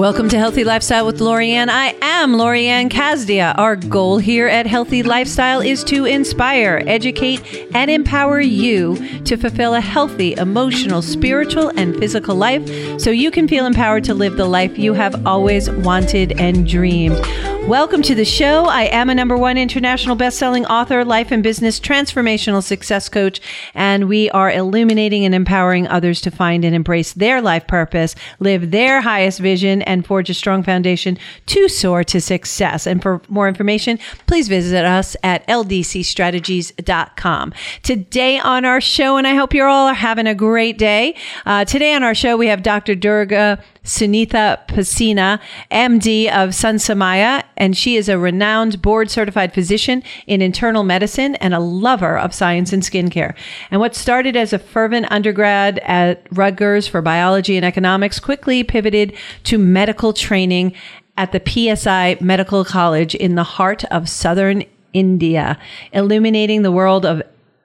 Welcome to Healthy Lifestyle with Lorianne. I am Lorianne Kazdia. Our goal here at Healthy Lifestyle is to inspire, educate, and empower you to fulfill a healthy, emotional, spiritual, and physical life so you can feel empowered to live the life you have always wanted and dreamed. Welcome to the show. I am a number one international best-selling author, life and business transformational success coach, and we are illuminating and empowering others to find and embrace their life purpose, live their highest vision, and forge a strong foundation to soar to success. And for more information, please visit us at ldcstrategies.com. Today on our show, and I hope you all are having a great day. Uh, today on our show, we have Dr. Durga Sunitha Posina, MD of Sansamaya, and she is a renowned board certified physician in internal medicine and a lover of science and skincare. And what started as a fervent undergrad at Rutgers for biology and economics quickly pivoted to medical training at the PSI Medical College in the heart of southern India, illuminating the world of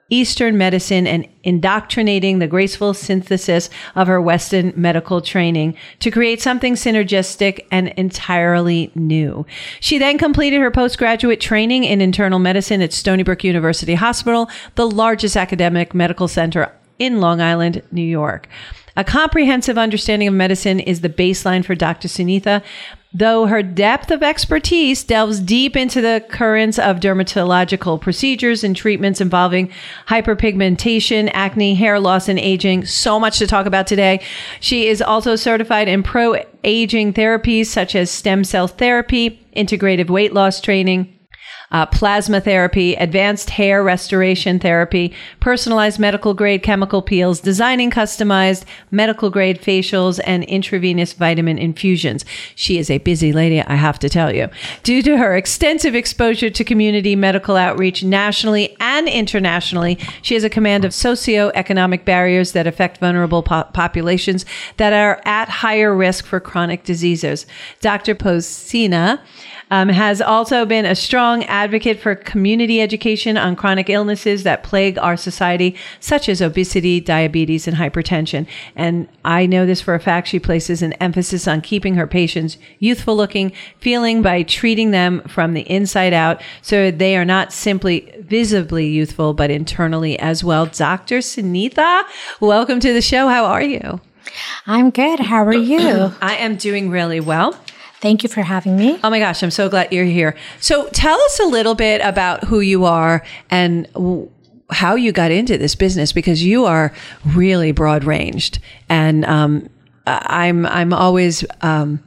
Eastern medicine and indoctrinating the graceful synthesis of her Western medical training to create something synergistic and entirely new. She then completed her postgraduate training in internal medicine at Stony Brook University Hospital, the largest academic medical center in Long Island, New York. A comprehensive understanding of medicine is the baseline for Dr. Sunitha, though her depth of expertise delves deep into the currents of dermatological procedures and treatments involving hyperpigmentation, acne, hair loss, and aging. So much to talk about today. She is also certified in pro aging therapies such as stem cell therapy, integrative weight loss training, uh, plasma therapy, advanced hair restoration therapy, personalized medical grade chemical peels, designing customized medical grade facials, and intravenous vitamin infusions. She is a busy lady, I have to tell you. Due to her extensive exposure to community medical outreach nationally and internationally, she has a command of socioeconomic barriers that affect vulnerable po- populations that are at higher risk for chronic diseases. Dr. Posina um, has also been a strong advocate for community education on chronic illnesses that plague our society, such as obesity, diabetes, and hypertension. And I know this for a fact. She places an emphasis on keeping her patients youthful looking, feeling by treating them from the inside out so they are not simply visibly youthful, but internally as well. Dr. Sunitha, welcome to the show. How are you? I'm good. How are you? I am doing really well. Thank you for having me. Oh my gosh, I'm so glad you're here. So tell us a little bit about who you are and w- how you got into this business because you are really broad ranged, and um, I'm I'm always um,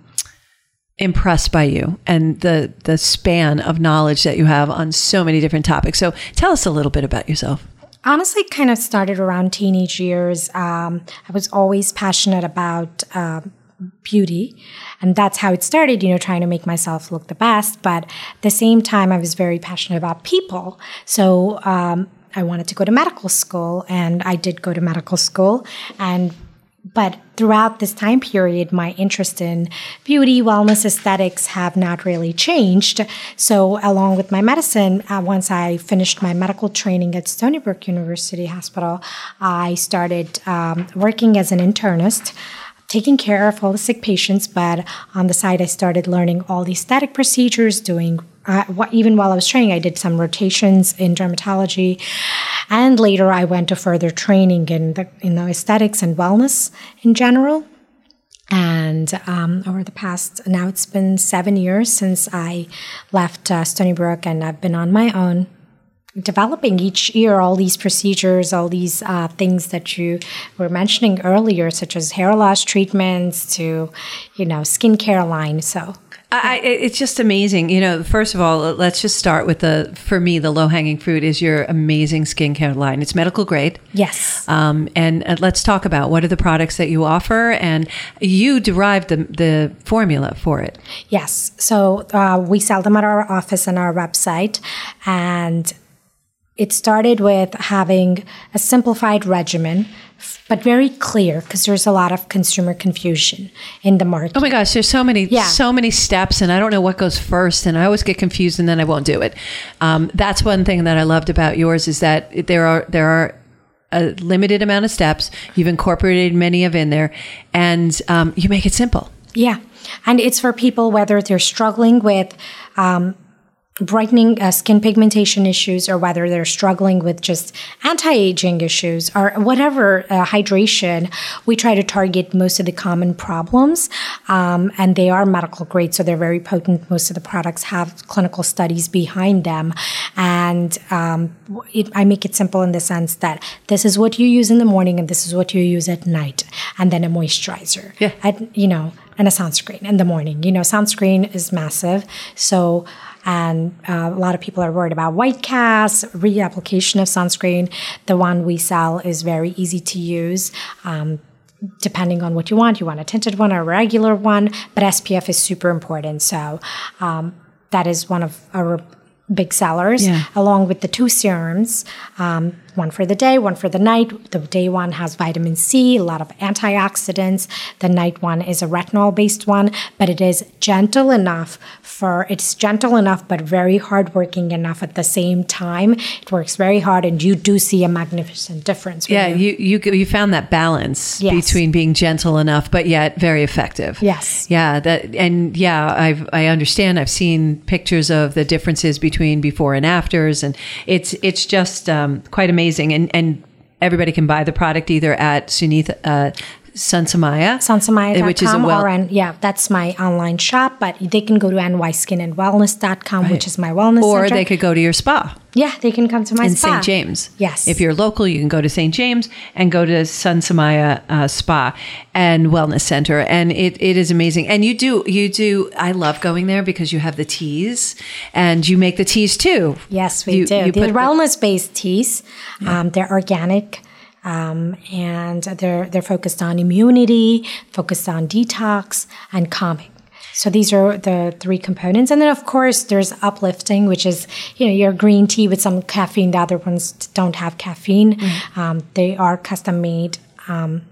impressed by you and the the span of knowledge that you have on so many different topics. So tell us a little bit about yourself honestly kind of started around teenage years. Um, I was always passionate about um, beauty. And that's how it started, you know, trying to make myself look the best. But at the same time, I was very passionate about people. So, um, I wanted to go to medical school and I did go to medical school and but throughout this time period, my interest in beauty, wellness, aesthetics have not really changed. So, along with my medicine, uh, once I finished my medical training at Stony Brook University Hospital, I started um, working as an internist taking care of all the sick patients, but on the side, I started learning all the aesthetic procedures, doing uh, even while I was training, I did some rotations in dermatology, and later I went to further training in the in the aesthetics and wellness in general. And um, over the past now, it's been seven years since I left uh, Stony Brook, and I've been on my own developing each year all these procedures, all these uh, things that you were mentioning earlier, such as hair loss treatments to, you know, skincare line. So. I, it's just amazing. You know, first of all, let's just start with the, for me, the low hanging fruit is your amazing skincare line. It's medical grade. Yes. Um, and let's talk about what are the products that you offer and you derived the, the formula for it. Yes. So uh, we sell them at our office and our website. And it started with having a simplified regimen, but very clear because there's a lot of consumer confusion in the market. Oh my gosh, there's so many, Yeah. so many steps, and I don't know what goes first, and I always get confused, and then I won't do it. Um, that's one thing that I loved about yours is that there are there are a limited amount of steps. You've incorporated many of in there, and um, you make it simple. Yeah. And it's for people whether they're struggling with um, brightening uh, skin pigmentation issues or whether they're struggling with just anti-aging issues or whatever uh, hydration we try to target most of the common problems um, and they are medical grade so they're very potent. Most of the products have clinical studies behind them. And um, it, i make it simple in the sense that this is what you use in the morning and this is what you use at night. And then a moisturizer. Yeah. at, you know and a sunscreen in the morning. You know sunscreen is massive. So and uh, a lot of people are worried about white cast, reapplication of sunscreen. The one we sell is very easy to use. Um, depending on what you want, you want a tinted one or a regular one, but SPF is super important. So um, that is one of our big sellers, Yeah. along with the two serums, um, one for the day, one for the night. The day one has vitamin C, a lot of antioxidants. The night one is a retinol based one, but it is gentle enough for it's gentle enough but very hardworking enough at the same time. It works very hard, and you do see a magnificent difference. Yeah, you- you you you found that balance Yes. between being gentle enough but yet very effective. Yes. Yeah, that and yeah, I've I understand. I've seen pictures of the differences between before and afters, and it's it's just um, quite amazing. And and everybody can buy the product either at Sunitha uh, Sansamaya, Sansamaya.com which is a well. or yeah, that's my online shop, but they can go to nyskinandwellness.com, which is my wellness or center. they could go to your spa yeah, they can come to my Spa in spa. St. James. Yes. If you're local, you can go to St. James and go to Sun Samaya uh, Spa and Wellness Center, and it, it is amazing. And you do you do. I love going there because you have the teas and you make the teas too. Yes, we You- do. you They're the- wellness-based teas. Um, they're organic, um, and they're they're focused on immunity, focused on detox, and calming. So these are the three components, and then of course there's uplifting, which is you know your green tea with some caffeine. The other ones don't have caffeine. Mm-hmm. Um, they are custom made. Um,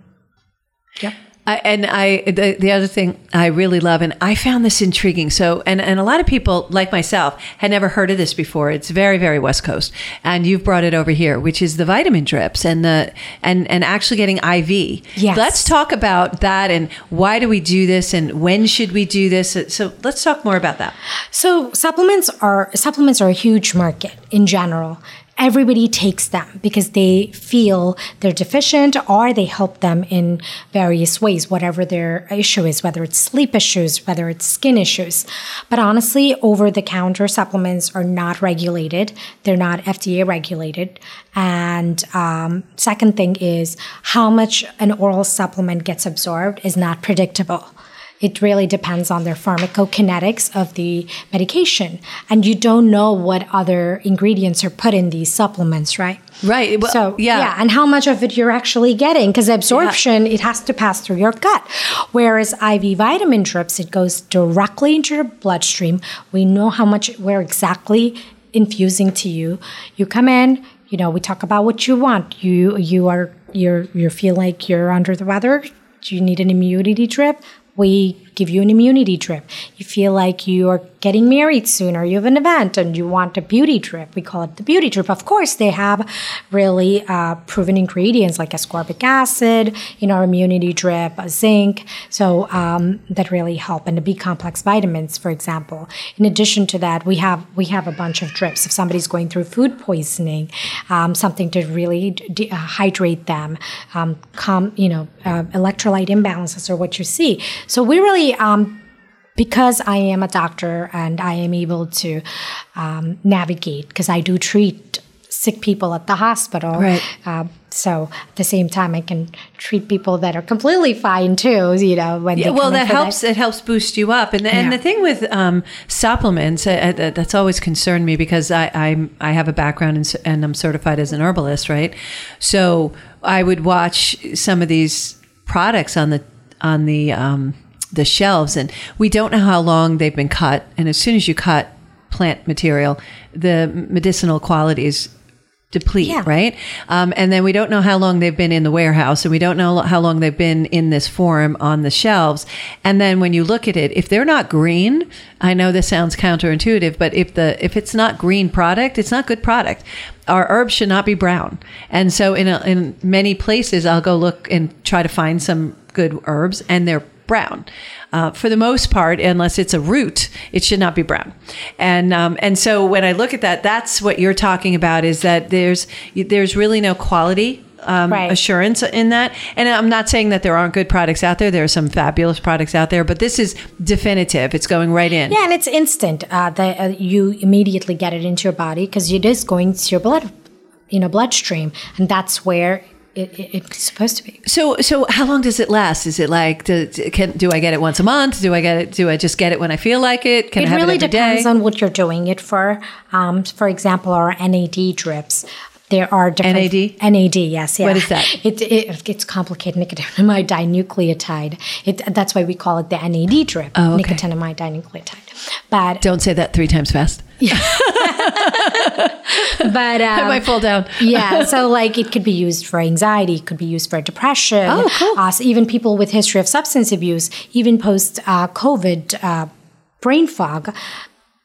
yep. I, and I, the, the other thing I really love, and I found this intriguing. So, and, and a lot of people like myself had never heard of this before. It's very, very West Coast, and you've brought it over here, which is the vitamin drips and the and and actually getting IV. Yes. Let's talk about that and why do we do this and when should we do this? So let's talk more about that. So supplements are supplements are a huge market in general. Everybody takes them because they feel they're deficient or they help them in various ways, whatever their issue is, whether it's sleep issues, whether it's skin issues. But honestly, over the counter supplements are not regulated. They're not FDA regulated. And um, second thing is how much an oral supplement gets absorbed is not predictable. It really depends on their pharmacokinetics of the medication. And you don't know what other ingredients are put in these supplements, right? Right. Well, so, yeah. yeah. and how much of it you're actually getting because absorption, it has to pass through your gut. Whereas IV vitamin drips, it goes directly into your bloodstream. We know how much we're exactly infusing to you. You come in, you know, we talk about what you want. You you are you're you feel like you're under the weather. Do you need an immunity drip? We give you an immunity drip. You feel like you are getting married soon or you have an event and you want a beauty drip. We call it the beauty drip. Of course, they have really uh, proven ingredients like ascorbic acid in our immunity drip, zinc, so um, that really help, and the B complex vitamins, for example. In addition to that, we have we have a bunch of drips. If somebody's going through food poisoning, um, something to really de- uh, hydrate them, um, calm, you know, uh, electrolyte imbalances are what you see. So we really um, because I am a doctor and I am able to um, navigate because I do treat sick people at the hospital. Right. Uh, so at the same time, I can treat people that are completely fine too. You know, when Yeah, they well, that helps. It helps boost you up, and the, and the thing with um, supplements uh, uh, that's always concerned me because I I'm, I have a background in, and I'm certified as an herbalist, right? So I would watch some of these products on the on the um, the shelves, and we don't know how long they've been cut. And as soon as you cut plant material, the medicinal qualities deplete, Yeah. right? Um, and then we don't know how long they've been in the warehouse, and we don't know how long they've been in this form on the shelves. And then when you look at it, if they're not green, I know this sounds counterintuitive, but if the if it's not green product, it's not good product. Our herbs should not be brown. And so in a, in many places, I'll go look and try to find some good herbs, and they're brown. Uh, for the most part, unless it's a root, it should not be brown. And um, and so when I look at that, that's what you're talking about is that there's there's really no quality. Um, Right. assurance in that and i'm not saying that there aren't good products out there there are some fabulous products out there but this is definitive it's going right in Yeah, and it's instant. Uh, the, uh, you immediately get it into your body because it is going to your blood, you know, bloodstream, and that's where it, it, it's supposed to be. So, so how long does it last? Is it like, do, can, do I get it once a month? Do I get it? Do I just get it when I feel like it? Can I it have really it every depends day? on what you're doing it for. Um, for example, our NAD drips. There are different NAD? NAD, yes, yeah. What is that? It, it it's complicated. Nicotinamide dinucleotide. It that's why we call it the NAD drip. Oh, okay. Nicotinamide dinucleotide. But Don't say that three times fast. Yeah. but I um, might fall down. yeah, so like it could be used for anxiety, it could be used for depression. Oh, cool. Uh, so even people with history of substance abuse, even post uh, COVID uh, brain fog,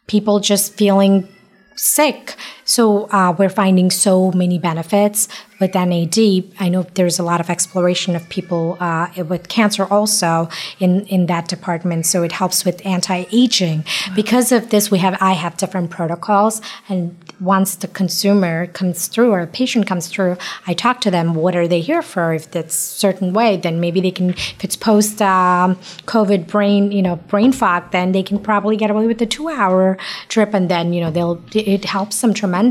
people just feeling sick. So uh, we're finding so many benefits with NAD. I know there's a lot of exploration of people uh, with cancer also in, in that department. So it helps with anti-aging. Because of this, we have I have different protocols, and once the consumer comes through or a patient comes through, I talk to them. What are they here for? If it's certain way, then maybe they can. If it's post um, COVID brain, you know, brain fog, then they can probably get away with the two hour trip, and then you know they'll it helps them tremendously.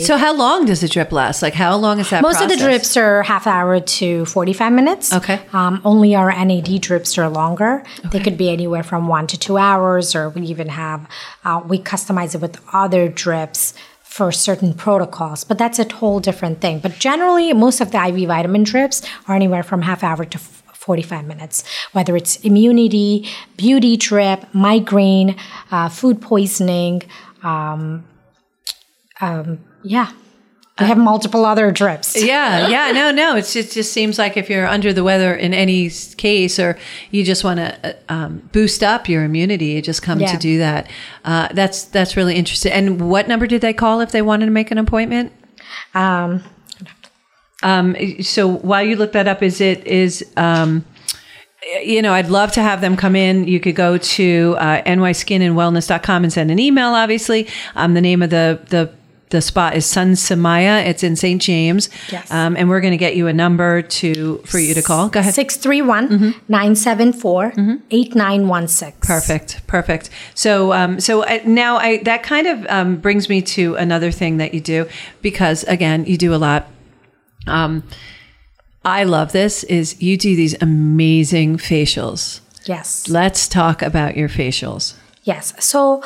So, how long does a drip last? Like, how long is that? Most of the drips are half hour to 45 minutes. Okay. Um, only our NAD drips are longer. They could be anywhere from one to two hours, or we even have, uh, we customize it with other drips for certain protocols, but that's a whole different thing. But generally, most of the IV vitamin drips are anywhere from half hour to 45 minutes, whether it's immunity, beauty drip, migraine, uh, food poisoning. Um, um, yeah. We have multiple other drips. Yeah, yeah, no, no. It's it just seems like if you're under the weather in any case, or you just want to um, boost up your immunity, you just come to do that. Uh, that's that's really interesting. And what number did they call if they wanted to make an appointment? Um, Um, so while you look that up, is it is um, you know, I'd love to have them come in. You could go to uh, nyskinandwellness.com and send an email. Obviously, um, the name of the the the spot is Sun Samaya. It's in St. James. Yes. Um, and we're going to get you a number to for you to call. Go ahead. 631 974 8916. Perfect, perfect. So, um, so uh, now I that kind of um, brings me to another thing that you do because again, you do a lot. Um, I love this. Is you do these amazing facials. Yes. Let's talk about your facials. Yes. So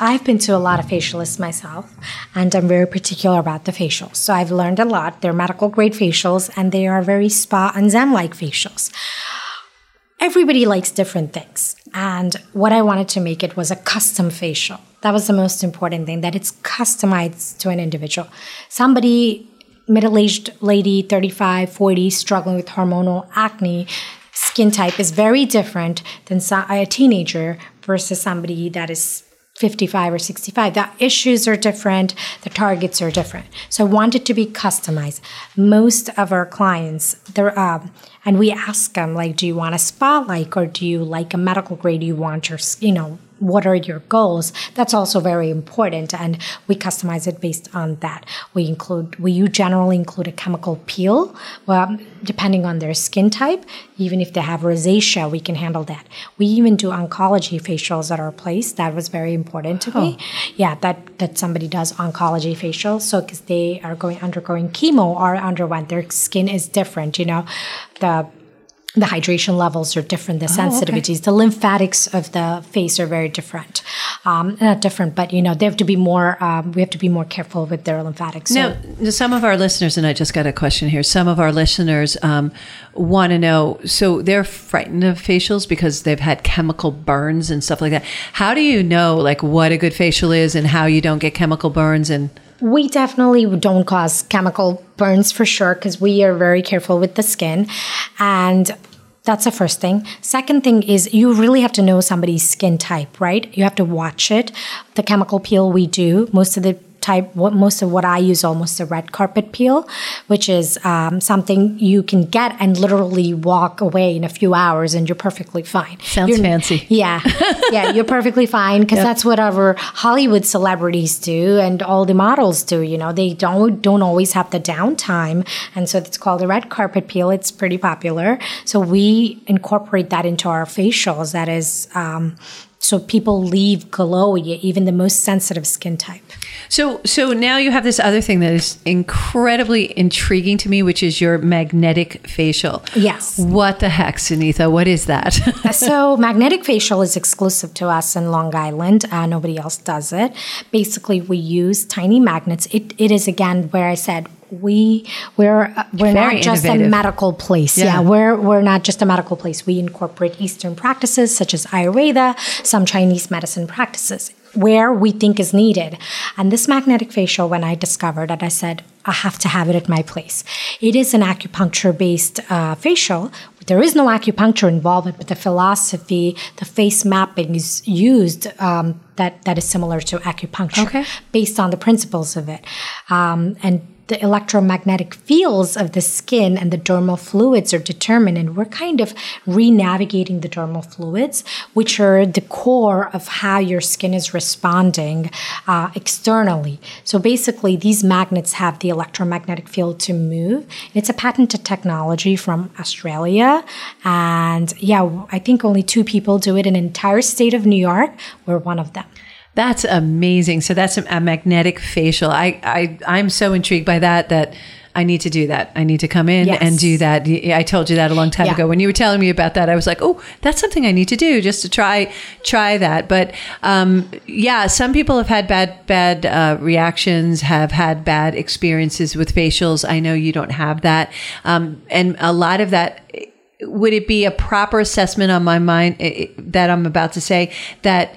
I've been to a lot of facialists myself, and I'm very particular about the facials. So I've learned a lot. They're medical grade facials, and they are very spa and zen like facials. Everybody likes different things. And what I wanted to make it was a custom facial. That was the most important thing, that it's customized to an individual. Somebody, middle aged lady, 35, 40, struggling with hormonal acne, skin type is very different than a teenager versus somebody that is 55 or 65. The issues are different, the targets are different. So I want it to be customized. Most of our clients, they're, um, and we ask them, like, do you want a like, or do you like a medical grade? Do you want your, you know, what are your goals? That's also very important, and we customize it based on that. We include, we you generally include a chemical peel, well, depending on their skin type. Even if they have rosacea, we can handle that. We even do oncology facials at our place. That was very important to me. Yeah, that that somebody does oncology facials, so because they are going undergoing chemo or underwent, their skin is different. You know, the the hydration levels are different, the sensitivities, the lymphatics of the face are very different. Um, not different, but you know they have to be more. Um, we have to be more careful with their lymphatics. So, Now, some of our listeners, and I just got a question here. Some of our listeners um, want to know. So they're frightened of facials because they've had chemical burns and stuff like that. How do you know, like, what a good facial is and how you don't get chemical burns? And We definitely don't cause chemical burns for sure because we are very careful with the skin. And that's the first thing. Second thing is you really have to know somebody's skin type, right? You have to watch it. The chemical peel we do, most of the type what most of what I use almost a red carpet peel, which is um, something you can get and literally walk away in a few hours and you're perfectly fine. Sounds You're- fancy. Yeah, yeah, you're perfectly fine because that's whatever Hollywood celebrities do and all the models do. You know, they don't don't always have the downtime, and so it's called a red carpet peel. It's pretty popular, so we incorporate that into our facials. That is. Um, so people leave glowy, even the most sensitive skin type. So, so now you have this other thing that is incredibly intriguing to me, which is your magnetic facial. Yes. What the heck, Sunitha? What is that? so magnetic facial is exclusive to us in Long Island. Uh, nobody else does it. Basically, we use tiny magnets. It, it is again where I said we we're uh, we're Very not just innovative. a medical place. Yeah. Yeah. we're we're not just a medical place. We incorporate Eastern practices such as Ayurveda, some Chinese medicine practices where we think is needed. And this magnetic facial, when I discovered it, I said I have to have it at my place. It is an acupuncture based uh, facial. There is no acupuncture involved, but the philosophy, the face mapping is used um, that that is similar to acupuncture, Okay. based on the principles of it, um, and the electromagnetic fields of the skin and the dermal fluids are determined, and we're kind of re-navigating the dermal fluids, which are the core of how your skin is responding uh, externally. So basically, these magnets have the electromagnetic field to move. It's a patented technology from Australia, and yeah, I think only two people do it in entire state of New York. We're one of them. That's amazing. So that's a, magnetic facial. I, I I'm so intrigued by that that I need to do that. I need to come in Yes. and do that. I told you that a long time Yeah. ago when you were telling me about that. I was like, oh, that's something I need to do just to try try that. But um, yeah, some people have had bad bad uh, reactions, have had bad experiences with facials. I know you don't have that, um, and a lot of that. Would it be a proper assessment on my mind eh, that I'm about to say that?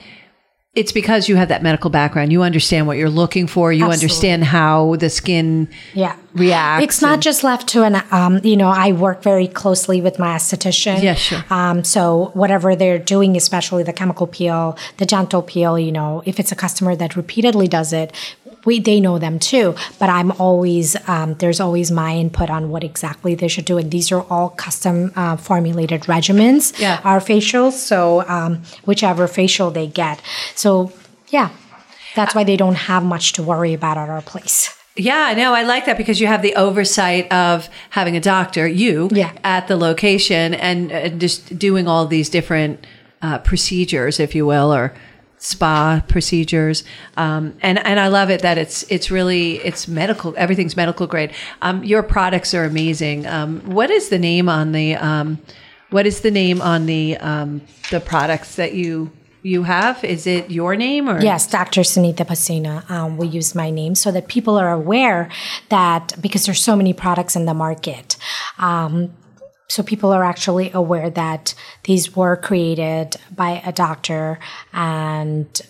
It's because you have that medical background. You understand what you're looking for. You Absolutely. understand how the skin yeah reacts. it's not just left to an um, you know i work very closely with my esthetician Yeah, sure. um, so whatever they're doing especially the chemical peel the gentle peel you know if it's a customer that repeatedly does it we they know them too but i'm always um, there's always my input on what exactly they should do. And these are all custom uh, formulated regimens Yeah. our facials. So um, whichever facial they get. So yeah that's why they don't have much to worry about at our place. Yeah, no, I like that because you have the oversight of having a doctor, you, Yeah. at the location and uh, just doing all these different uh, procedures, if you will, or spa procedures. Um, and and I love it that it's it's really it's medical. Everything's medical grade. Um, your products are amazing. Um, what is the name on the um, what is the name on the um, the products that you you have? Is it your name or Yes, Dr. Sunitha Posina. Um, we use my name so that people are aware that because there's so many products in the market. Um, so people are actually aware that these were created by a doctor and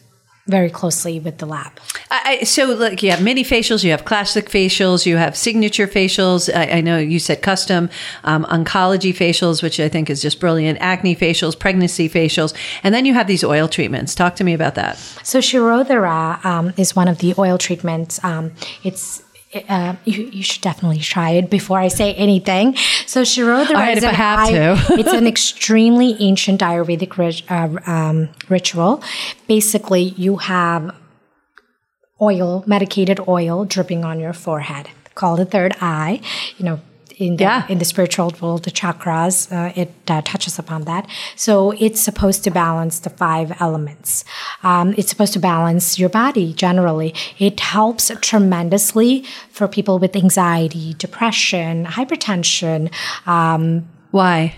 very closely with the lab. I, so like you have mini facials, you have classic facials, you have signature facials. I, I know you said custom um, oncology facials, which I think is just brilliant. Acne facials, pregnancy facials, and then you have these oil treatments. Talk to me about that. So Shirodhara um, is one of the oil treatments. Um, it's uh, you, you should definitely try it before I say anything. So Shirodhara All right, if I have to. it's an extremely ancient Ayurvedic rit- uh, um, ritual. Basically, you have oil, medicated oil, dripping on your forehead, called the third eye. You know, in the, Yeah. in the spiritual world, the chakras, uh, it uh, touches upon that. So it's supposed to balance the five elements. Um, it's supposed to balance your body generally. It helps tremendously for people with anxiety, depression, hypertension, um, Why?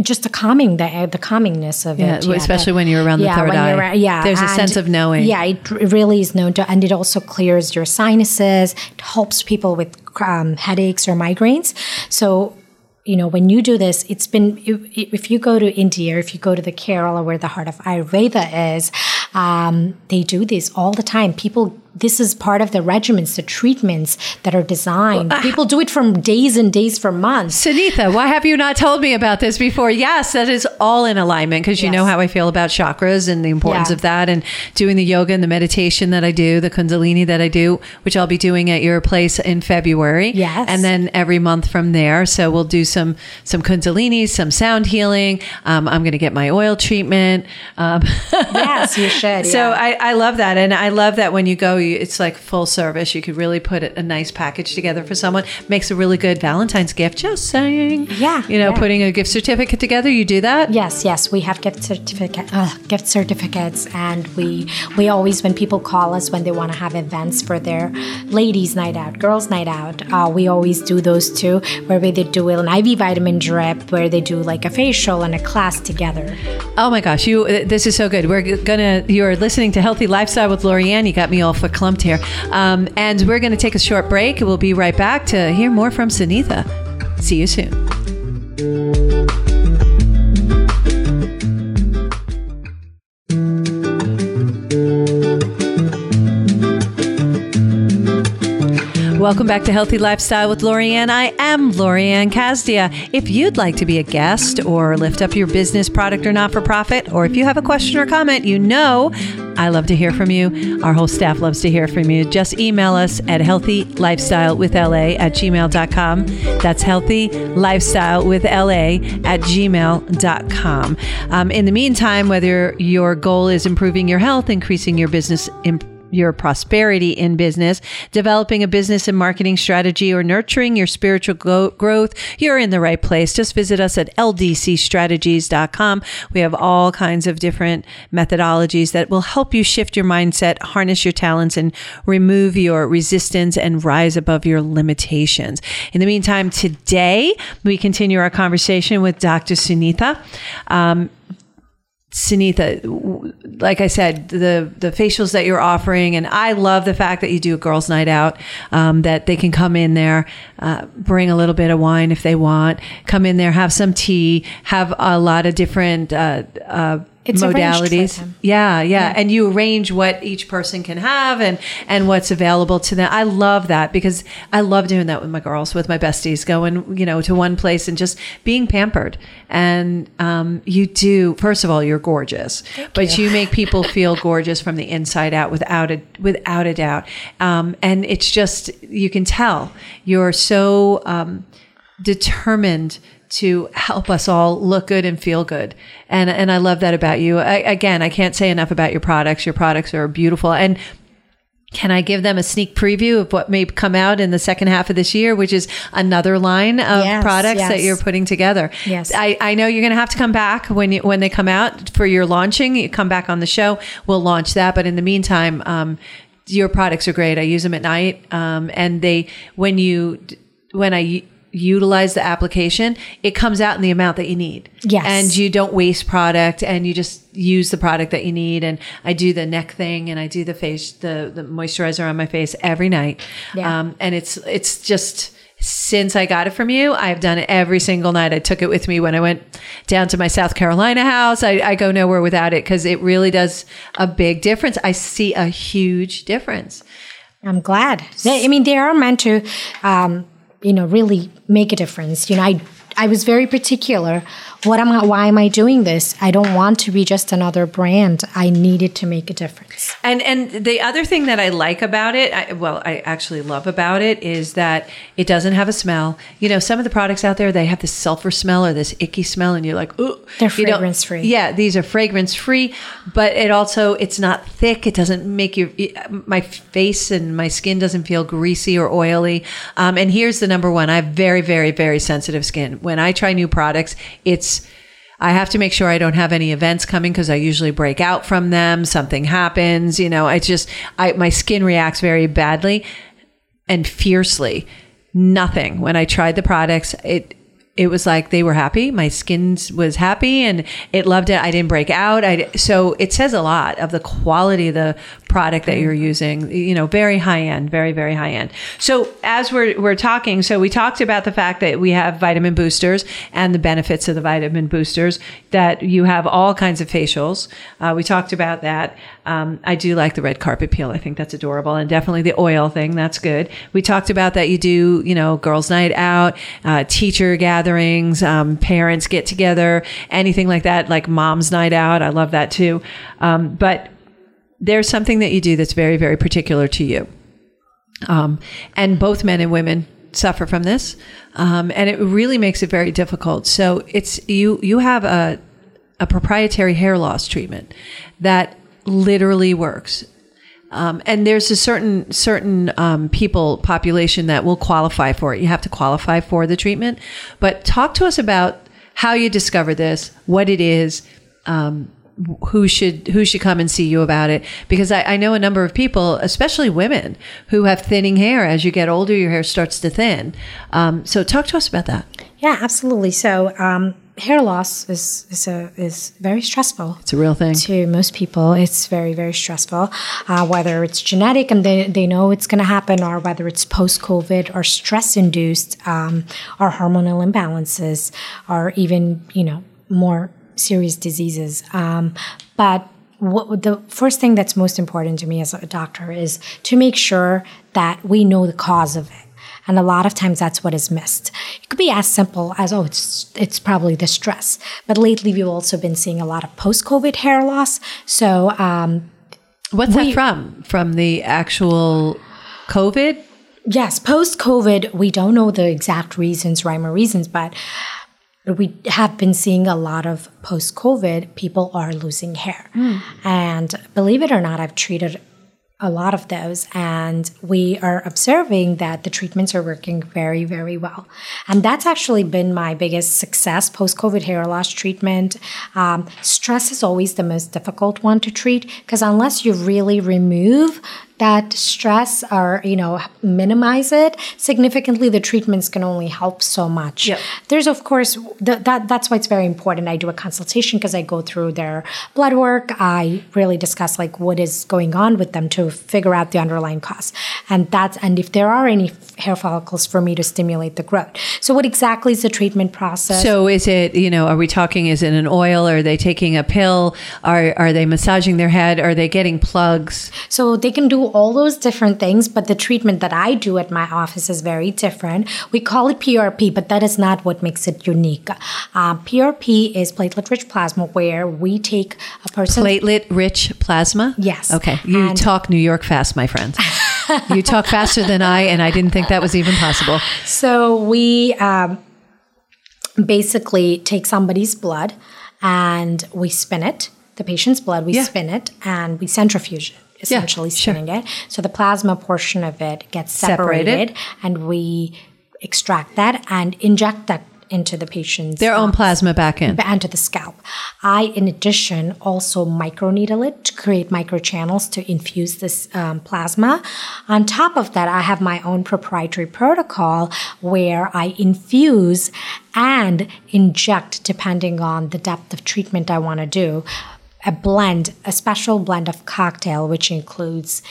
Just the calming, the, the calmingness of Yeah, it. especially when you're around the third when eye. yeah, There's a sense of knowing. Yeah, it really is known to, and it also clears your sinuses. It helps people with um, headaches or migraines. So. You know, when you do this, it's been, if, if you go to India, if you go to the Kerala where the heart of Ayurveda is, um, they do this all the time. People this is part of the regimens, the treatments that are designed. People do it for days and days, for months. Sunitha, why have you not told me about this before? Yes, that is all in alignment because you Yes. know how I feel about chakras and the importance Yeah. of that and doing the yoga and the meditation that I do, the Kundalini that I do, which I'll be doing at your place in February. Yes. And then every month from there. So we'll do some some Kundalini, some sound healing. Um, I'm going to get my oil treatment. Um, Yes, you should. So. I, I love that, and I love that when you go, you, it's like full service. You could really put a, nice package together for someone. Makes a really good Valentine's gift. Just saying. Yeah, You know, yeah. putting a gift certificate together. You do that. Yes, yes, we have gift certificate, uh, gift certificates, and we we always when people call us when they want to have events for their ladies' night out, girls' night out, uh, we always do those too, where we they do an IV vitamin drip, where they do like a facial and a class together. Oh my gosh, you! This is so good. We're gonna. You're listening to Healthy Lifestyle with Lori Lorianne. You got me all verklempt here, um, and we're gonna take a short break. We'll be right back to hear more from Sunitha. See you soon. Welcome back to Healthy Lifestyle with Lorianne. I am Lorianne Casdia. If you'd like to be a guest or lift up your business, product, or not for profit, or if you have a question or comment, you know I love to hear from you. Our whole staff loves to hear from you. Just email us at healthylifestylewithla at gmail.com. That's healthylifestylewithla at gmail.com. Um, in the meantime, whether your goal is improving your health, increasing your business, your prosperity in business, developing a business and marketing strategy, or nurturing your spiritual go- growth, you're in the right place. Just visit us at ldcstrategies.com. We have all kinds of different methodologies that will help you shift your mindset, harness your talents, and remove your resistance and rise above your limitations. In the meantime, today we continue our conversation with Dr. Sunitha. Um, Sunitha, like I said, the the facials that you're offering, and I love the fact that you do a girls' night out. Um, that they can come in there, uh, bring a little bit of wine if they want, come in there, have some tea, have a lot of different uh, uh, It's modalities. them. Yeah, yeah, and you arrange what each person can have and and what's available to them. I love that because I love doing that with my girls, with my besties, going you know to one place and just being pampered. And um, you do. First of all, you're gorgeous, but you. make people feel gorgeous from the inside out, without a without a doubt. Um, and it's just you can tell you're so. Um, determined to help us all look good and feel good. And and I love that about you. I, again, I can't say enough about your products. Your products are beautiful. And can I give them a sneak preview of what may come out in the second half of this year, which is another line of Yes, products that you're putting together? Yes. I, I know you're going to have to come back when you, when they come out for your launching. You come back on the show. We'll launch that. But in the meantime, um, your products are great. I use them at night, um, and they when you when I utilize the application, it comes out in the amount that you need. Yes. and you don't waste product, and you just use the product that you need. And I do the neck thing, and I do the face the the moisturizer on my face every night. Yeah. Um, and it's it's just since I got it from you, I've done it every single night. I took it with me when I went down to my South Carolina house. I, I go nowhere without it because it really does a big difference. I see a huge difference. I'm glad. I mean, they are meant to, um, you know, really make a difference. You know, I I was very particular. What am I? Why am I doing this? I don't want to be just another brand. I needed to make a difference. And and the other thing that I like about it, I, well, I actually love about it, is that it doesn't have a smell. You know, some of the products out there they have this sulfur smell or this icky smell, and you're like, oh, They're fragrance-free. Yeah, these are fragrance free, but it also it's not thick. It doesn't make your my face and my skin doesn't feel greasy or oily. Um, and here's the number one: I have very, very, very sensitive skin. When I try new products, it's I have to make sure I don't have any events coming because I usually break out from them. Something happens, you know. I just, I my skin reacts very badly and fiercely. Nothing. When I tried the products, it it was like they were happy. My skin was happy and it loved it. I didn't break out. I so it says a lot of the quality of the product that you're using. You know, very high end, very very high end. So as we're we're talking, so we talked about the fact that we have vitamin boosters and the benefits of the vitamin boosters. That you have all kinds of facials. Uh, we talked about that. Um, I do like the red carpet peel. I think that's adorable, and definitely the oil thing. That's good. We talked about that you do, you know, girls' night out, uh, teacher gatherings, um, parents get together, anything like that, like mom's night out. I love that too. Um, but there's something that you do that's very, very particular to you. Um, and both men and women suffer from this, um, and it really makes it very difficult. So it's you. You have a a proprietary hair loss treatment that literally works. Um, and there's a certain certain um, people population that will qualify for it. You have to qualify for the treatment. But talk to us about how you discovered this, what it is, um, who should who should come and see you about it. Because I, I, know a number of people especially women who have thinning hair. As you get older your hair starts to thin. Um, so talk to us about that. Yeah absolutely. So um, hair loss is is a, is very stressful it's a real thing. to most people. It's very very stressful. Uh, whether it's genetic and they, they know it's going to happen or whether it's post-covid or stress induced um, or hormonal imbalances or even you know more serious diseases. Um, but what, the first thing that's most important to me as a doctor is to make sure that we know the cause of it. And a lot of times that's what is missed. It could be as simple as, oh, it's, it's probably the stress. But lately we've also been seeing a lot of post-COVID hair loss. So, um, what's we, that from? From the actual COVID? Yes, post COVID, we don't know the exact reasons, rhyme or reasons, but we have been seeing a lot of post COVID, people are losing hair. Mm. And believe it or not, I've treated a lot of those, and we are observing that the treatments are working very, very well. And that's actually been my biggest success post COVID hair loss treatment. Um, stress is always the most difficult one to treat because unless you really remove that stress or you know minimize it significantly the treatments can only help so much. Yep. there's of course that that's why it's very important. I do a consultation because i go through their blood work. I really discuss like what is going on with them to figure out the underlying cause. And that's and if there are any hair follicles for me to stimulate the growth. So what exactly is the treatment process? So is it you know are we talking is it an oil? Are they taking a pill? Are are they massaging their head? Are they getting plugs? So they can do all those different things, but the treatment that I do at my office is very different. We call it PRP, but that is not what makes it unique. Uh, PRP is platelet rich plasma, where we take a person. Platelet rich plasma? Yes. Okay. You and talk New York fast, my friend. you talk faster than I, and I didn't think that was even possible. So we um, basically take somebody's blood and we spin it the patient's blood, we yeah. spin it and we centrifuge it essentially yeah, spinning sure. it. So the plasma portion of it gets separated, separated, and we extract that and inject that into the patient's their own plasma back in and to the scalp. I, in addition, also microneedle it to create microchannels to infuse this um, plasma. On top of that, I have my own proprietary protocol where I infuse and inject depending on the depth of treatment I want to do a blend, a special blend of cocktail, which includes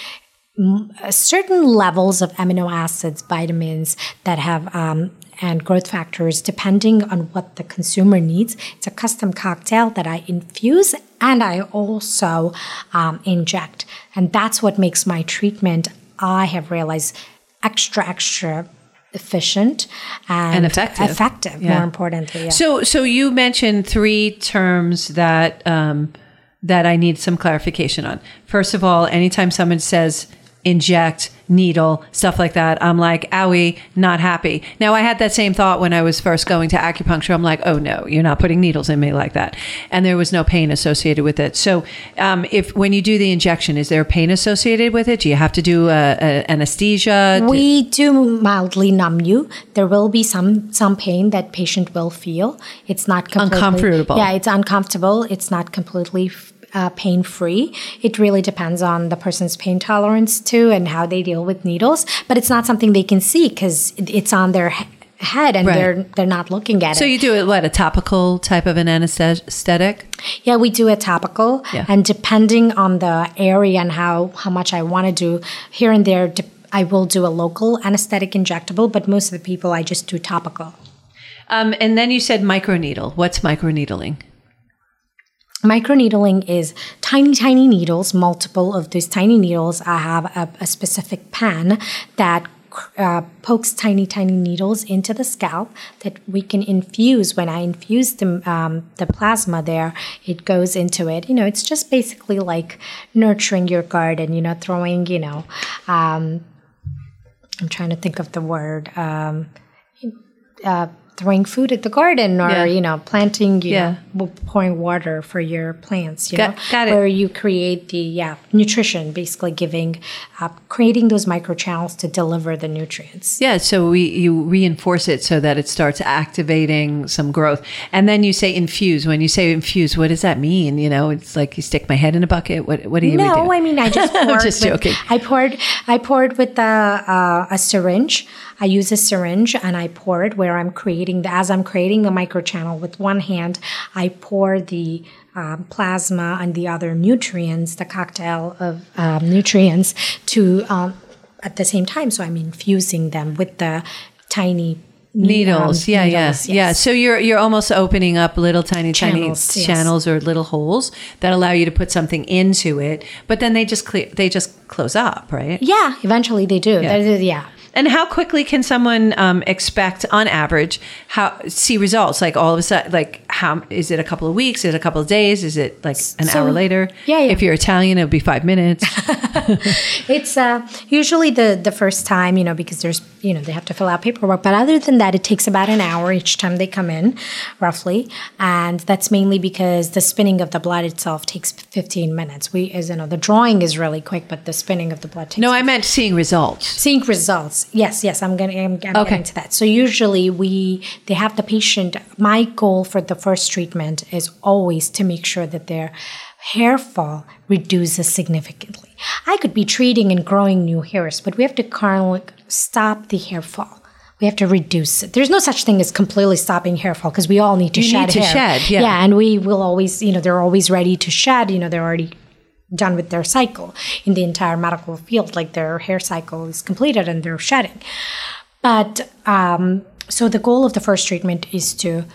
certain levels of amino acids, vitamins that have um, and growth factors depending on what the consumer needs. It's a custom cocktail that I infuse and I also um, inject, and that's what makes my treatment. I have realized extra extra efficient and, and effective. Effective, yeah. more importantly. Yeah. So, so you mentioned three terms that um, that I need some clarification on. First of all, anytime someone says inject, needle, stuff like that, I'm like, owie, not happy. Now, I had that same thought when I was first going to acupuncture. I'm like, oh no, you're not putting needles in me like that. And there was no pain associated with it. So, um, if when you do the injection, is there pain associated with it? Do you have to do a, a anesthesia? We do mildly numb you. There will be some some pain that patient will feel. It's not completely, uncomfortable. Yeah, it's uncomfortable. It's not completely uh, pain free. It really depends on the person's pain tolerance too and how they deal with needles. But it's not something they can see because it's on their head and Right. they're they're not looking at So it. So you do it what a topical type of an anesthetic? Yeah, we do a topical, Yeah. and depending on the area and how how much I want to do here and there, I will do a local anesthetic injectable. But most of the people, I just do topical. Um, and then you said microneedle. What's microneedling? Microneedling is tiny, tiny needles, multiple of these tiny needles. I have a, a specific pen that uh, pokes tiny, tiny needles into the scalp that we can infuse. When I infuse the, um, the plasma there, it goes into it. You know, it's just basically like nurturing your garden, you know, throwing, you know, um, I'm trying to think of the word. Um, uh, throwing food at the garden or Yeah. you know planting you Yeah. know, pouring water for your plants you Got- know got it. where you create the yeah nutrition basically giving uh, creating those microchannels to deliver the nutrients Yeah, so we you reinforce it so that it starts activating some growth, and then you say infuse. When you say infuse, what does that mean? You know, it's like you stick my head in a bucket. What what do you? Mean? No do? i mean i just poured just with- joking. i poured i poured with a, uh, a syringe i use a syringe and i pour it where i'm creating the as i'm creating the microchannel with one hand i pour the um, plasma and the other nutrients the cocktail of um, nutrients to um, at the same time so i'm infusing them with the tiny needles. um, yeah, needles, yeah, yeah. So you're you're almost opening up little tiny Channels, tiny yes. channels or little holes that allow you to put something into it, but then they just clear they just close up, right? yeah eventually they do Yeah. yeah, yeah. And how quickly can someone um, expect, on average, how see results? Like all of a sudden, like how is it? A couple of weeks? Is it a couple of days? Is it like an So- hour later? Yeah, yeah. If you're Italian, it'll be five minutes. It's uh, usually the the first time, you know, because there's you know they have to fill out paperwork. But other than that, it takes about an hour each time they come in, roughly, and that's mainly because the spinning of the blood itself takes 15 minutes. We, as you know, the drawing is really quick, but the spinning of the blood takes. no, I meant seeing results. Seeing results, yes, yes, I'm gonna, I'm, I'm Okay. getting to that. So usually we, they have the patient. My goal for the first treatment is always to make sure that their hair fall reduces significantly. I could be treating and growing new hairs, but we have to currently stop the hair fall. We have to reduce it. There's no such thing as completely stopping hair fall because we all need to You shed need to hair. shed, yeah. yeah, and we will always, you know, they're always ready to shed. You know, they're already done with their cycle in the entire medical field. Like their hair cycle is completed and they're shedding. But um, so the goal of the first treatment is to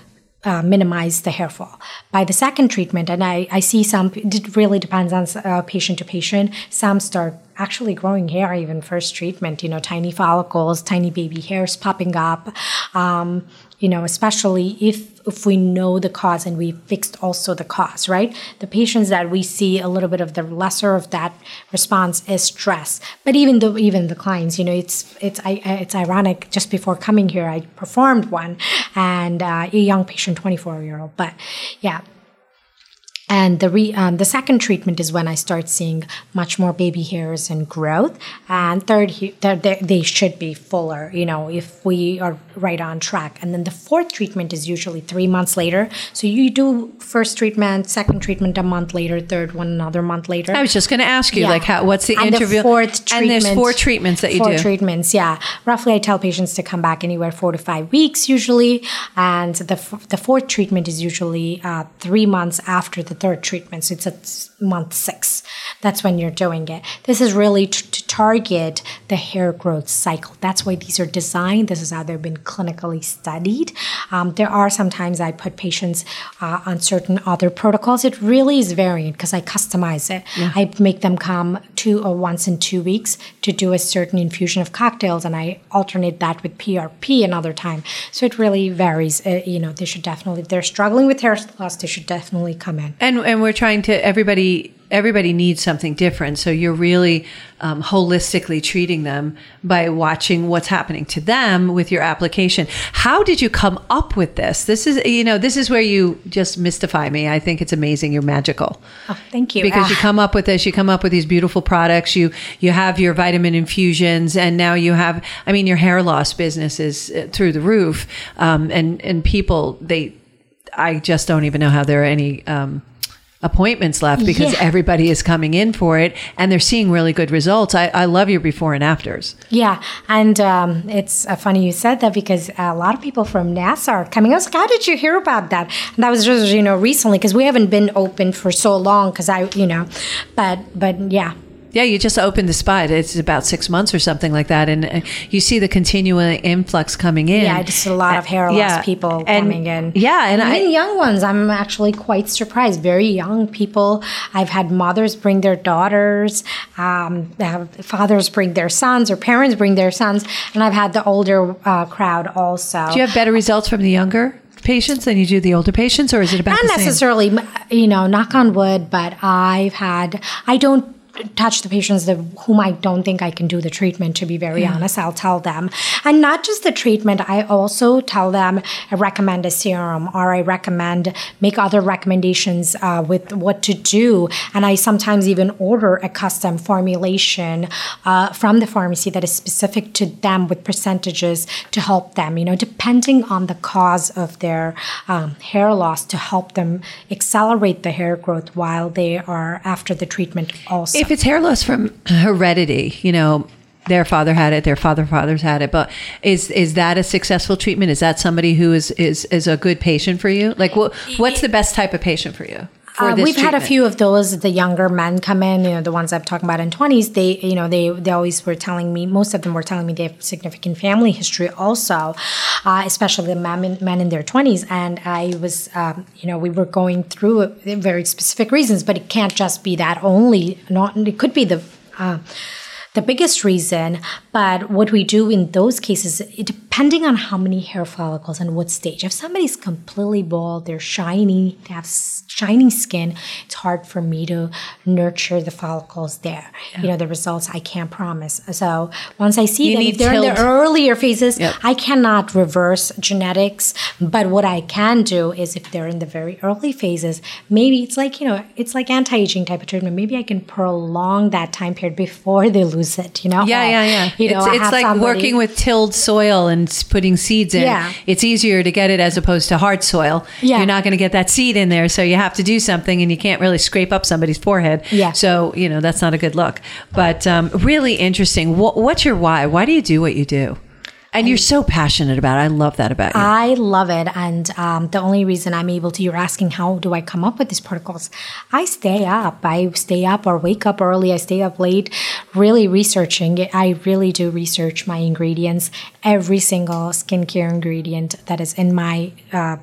uh, minimize the hair fall. By the second treatment, and I, I see some, it really depends on uh, patient to patient. Some start actually growing hair even first treatment, you know, tiny follicles, tiny baby hairs popping up. Um, you know, especially if if we know the cause and we fixed also the cause, right? The patients that we see a little bit of the lesser of that response is stress. But even though even the clients, you know, it's it's I, it's ironic. Just before coming here, I performed one, and uh, a young patient, twenty four year old. But yeah, and the re, um, the second treatment is when I start seeing much more baby hairs and growth. And third, they they should be fuller, you know, if we are right on track. And then the fourth treatment is usually three months later. So you do first treatment, second treatment a month later, third one another month later. I was just going to ask you, Yeah. like, how? What's the And interview? fourth treatment, and there's four treatments that you four do. treatments, yeah. Roughly, I tell patients to come back anywhere four to five weeks usually, and the f- the fourth treatment is usually uh, three months after the third treatment. So it's at month six. That's when you're doing it. This is really t- to target the hair growth cycle. That's why these are designed. This is how they've been clinically studied. Um, there are sometimes I put patients uh, on certain other protocols. It really is variant because I customize it. I make them come two or once in two weeks to do a certain infusion of cocktails, and I alternate that with PRP another time. So it really varies. Uh, you know, they should definitely, if they're struggling with hair loss, they should definitely come in. and and we're trying to everybody everybody needs something different. So you're really um, holistically treating them by watching what's happening to them with your application. How did you come up with this? This is you know this is where you just mystify me. I think it's amazing. You're magical. Oh, thank you. because you Ah. come up with this you come up with these beautiful products. You you have your vitamin infusions and now you have i mean your hair loss business is uh, through the roof. Um, and and people they i just don't even know how there are any um, appointments left because Yeah. everybody is coming in for it and they're seeing really good results. I, I love your before and afters. Yeah, and um, it's uh, funny you said that because a lot of people from Nassau are coming. I was like, "How did you hear about that?" And that was just you know recently because we haven't been open for so long. Because I you know, but but yeah, Yeah, you just opened the spot. It's about six months or something like that, and uh, you see the continuing influx coming in. yeah, just a lot of hair loss Yeah, people and- coming in. Yeah, and I, young ones, I'm actually quite surprised. Very young people. I've had mothers bring their daughters, um, have fathers bring their sons, or parents bring their sons, and I've had the older uh, crowd also. do you have better results from the younger patients than you do the older patients, or is it about not the same? necessarily you know knock on wood but i've had i don't touch the patients that whom i don't think i can do the treatment to be very honest i'll tell them. And not just the treatment i also tell them i recommend a serum or i recommend make other recommendations uh, with what to do. And i sometimes even order a custom formulation uh, from the pharmacy that is specific to them with percentages to help them you know depending on the cause of their um, hair loss to help them accelerate the hair growth while they are after the treatment also. if it's hair loss from heredity, you know, their father had it, their father fathers had it, but is is that a successful treatment? Is that somebody who is is is a good patient for you? Like, what what's the best type of patient for you? For Uh, this we've had a few of those. The younger men come in, you know, the ones I'm talking about in 20s. They, you know, they they always were telling me. Most of them were telling me they have significant family history, also, uh, especially the men, in- men in their 20s. And I was, um, you know, we were going through it, very specific reasons, but it can't just be that only. Not it could be the. Uh, the biggest reason, but what we do in those cases, it, depending on how many hair follicles and what stage. If somebody's completely bald, they're shiny, they have shiny skin, it's hard for me to nurture the follicles there. You know, the results I can't promise. So once I see You them, if they're in the earlier phases, Yep. I cannot reverse genetics. But what I can do is if they're in the very early phases, maybe it's like, you know, it's like anti aging type of treatment. Maybe I can prolong that time period before they lose it, you know? Yeah, Or, yeah, yeah. You know, it's it's like somebody- working with tilled soil and putting seeds in. Yeah. It's easier to get it as opposed to hard soil. Yeah. You're not going to get that seed in there, so you have to do something, and you can't really scrape up somebody's forehead. Yeah. So you know that's not a good look. But um, really interesting. What, what's your why? Why do you do what you do? And you're so passionate about it. I love that about you. I love it. And um, the only reason I'm able to, you're asking, how do I come up with these protocols? I stay up. I stay up or wake up early. I stay up late, really researching. I really do research my ingredients, every single skincare ingredient that is in my uh,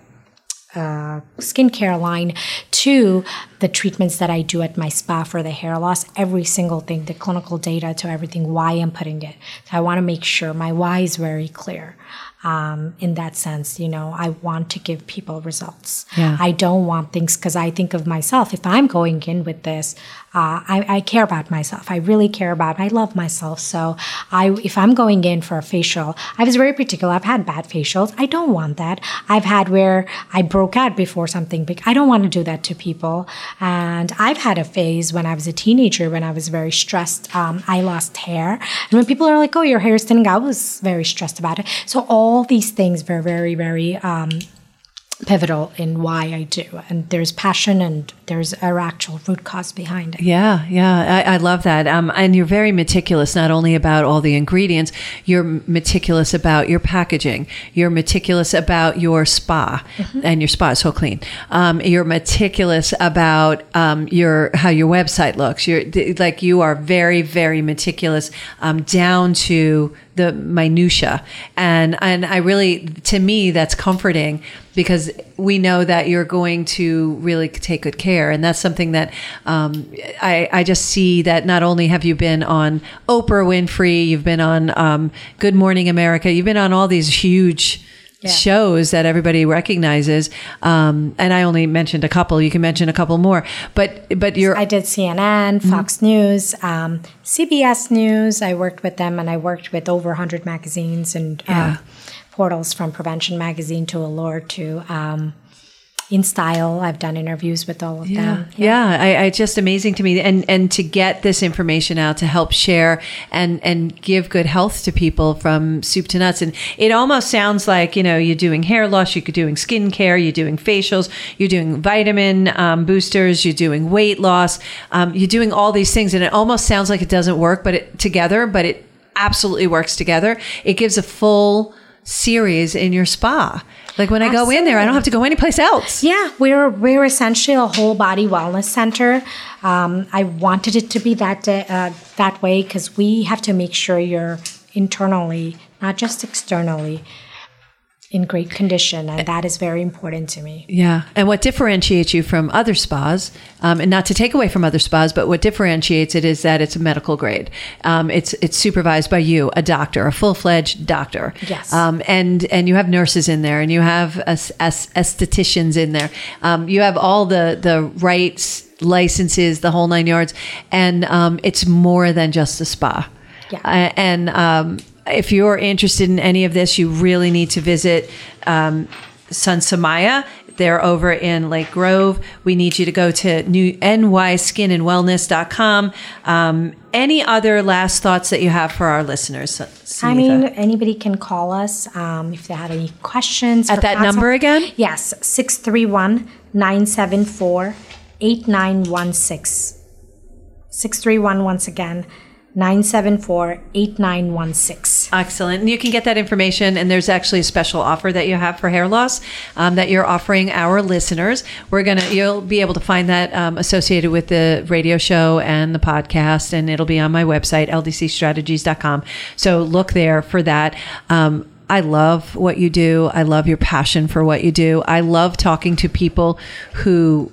uh, skincare line to the treatments that I do at my spa for the hair loss, every single thing, the clinical data to everything, why I'm putting it. So I want to make sure my why is very clear. Um, in that sense, you know, I want to give people results. Yeah. I don't want things because I think of myself. If I'm going in with this, uh, I, I care about myself. I really care about. I love myself. So I, if I'm going in for a facial, I was very particular. I've had bad facials. I don't want that. I've had where I broke out before something big. I don't want to do that to people. And I've had a phase when I was a teenager when I was very stressed. Um, I lost hair, and when people are like, "Oh, your hair is thinning," I was very stressed about it. So all these things were very, very. Um, pivotal in why I do. And there's passion and there's our actual root cause behind it. Yeah, yeah, I, I love that. Um, and you're very meticulous, not only about all the ingredients, you're meticulous about your packaging. You're meticulous about your spa, and your spa is so clean. Um, you're meticulous about um, your how your website looks. You're like you are very, very meticulous um, down to the minutia, and and I really, to me, that's comforting because we know that you're going to really take good care, and that's something that um, I I just see that not only have you been on Oprah Winfrey, you've been on um, Good Morning America, you've been on all these huge shows that everybody recognizes um, and i only mentioned a couple you can mention a couple more but but you're I did CNN, Fox News, um, CBS News. I worked with them and I worked with over 100 magazines and Yeah. uh, portals from Prevention Magazine to Allure to um, in style. I've done interviews with all of Yeah, them. yeah. I, I just amazing to me, and and to get this information out to help share and and give good health to people from soup to nuts. And it almost sounds like you know you're doing hair loss, you're doing skincare, you're doing facials, you're doing vitamin um, boosters, you're doing weight loss, um, you're doing all these things, and it almost sounds like it doesn't work, but it together, but it absolutely works together. It gives a full series in your spa. Like when I go in there, I don't have to go anyplace else. Yeah, we're we're essentially a whole body wellness center. Um, I wanted it to be that uh, that way because we have to make sure you're internally, not just externally, in great condition, and that is very important to me. Yeah. And what differentiates you from other spas, um, and not to take away from other spas, but what differentiates it is that it's a medical grade. Um, it's it's supervised by you, a doctor, a full fledged doctor. Yes. Um, and and you have nurses in there, and you have as, as estheticians in there. Um, you have all the the rights, licenses, the whole nine yards, and um, it's more than just a spa. Yeah. Uh, and um, if you're interested in any of this, you really need to visit um, Sun Samaya. They're over in Lake Grove. We need you to go to new nyskinandwellness.com. Um, any other last thoughts that you have for our listeners? I mean, anybody can call us um, if they have any questions. At that number again? Yes, 631 974 8916. 631 once again, 974 8916. Excellent. And you can get that information. And there's actually a special offer that you have for hair loss um, that you're offering our listeners. We're going to, you'll be able to find that um, associated with the radio show and the podcast. And it'll be on my website, ldcstrategies.com. So look there for that. Um, I love what you do. I love your passion for what you do. I love talking to people who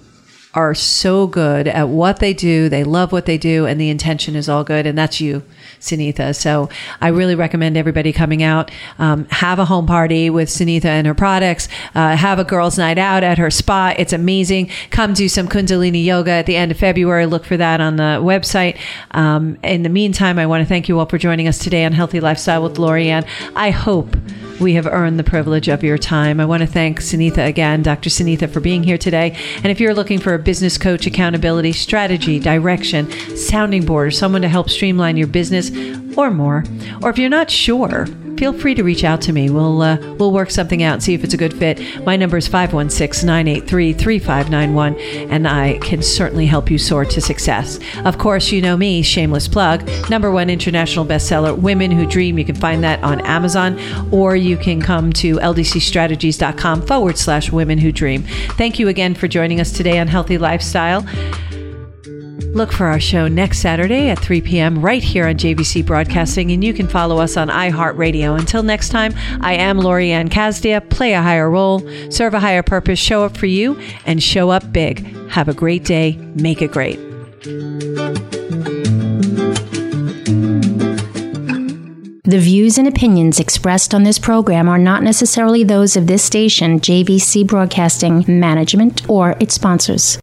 are so good at what they do. They love what they do, and the intention is all good. And that's you, Sunitha. So I really recommend everybody coming out, um, have a home party with Sunitha and her products, uh, have a girls' night out at her spa. It's amazing. Come do some Kundalini yoga at the end of February. Look for that on the website. Um, in the meantime, I want to thank you all for joining us today on Healthy Lifestyle with Lorianne. I hope we have earned the privilege of your time. I want to thank Sunitha again, Dr. Sunitha, for being here today. And if you're looking for a business coach, accountability, strategy, direction, sounding board, or someone to help streamline your business or more, or if you're not sure, feel free to reach out to me. We'll uh, we'll work something out and see if it's a good fit. My number is 516-983-3591 and I can certainly help you soar to success. Of course, you know me, shameless plug, number 1 international bestseller Women Who Dream. You can find that on Amazon or you can come to ldcstrategies.com forward slash women who dream. Thank you again for joining us today on Healthy Lifestyle. Look for our show next Saturday at 3 p.m. right here on JVC Broadcasting, and you can follow us on iHeartRadio. Until next time, I am Lorianne Kazdia. Play a higher role, serve a higher purpose, show up for you, and show up big. Have a great day. Make it great. The views and opinions expressed on this program are not necessarily those of this station, JVC Broadcasting Management, or its sponsors.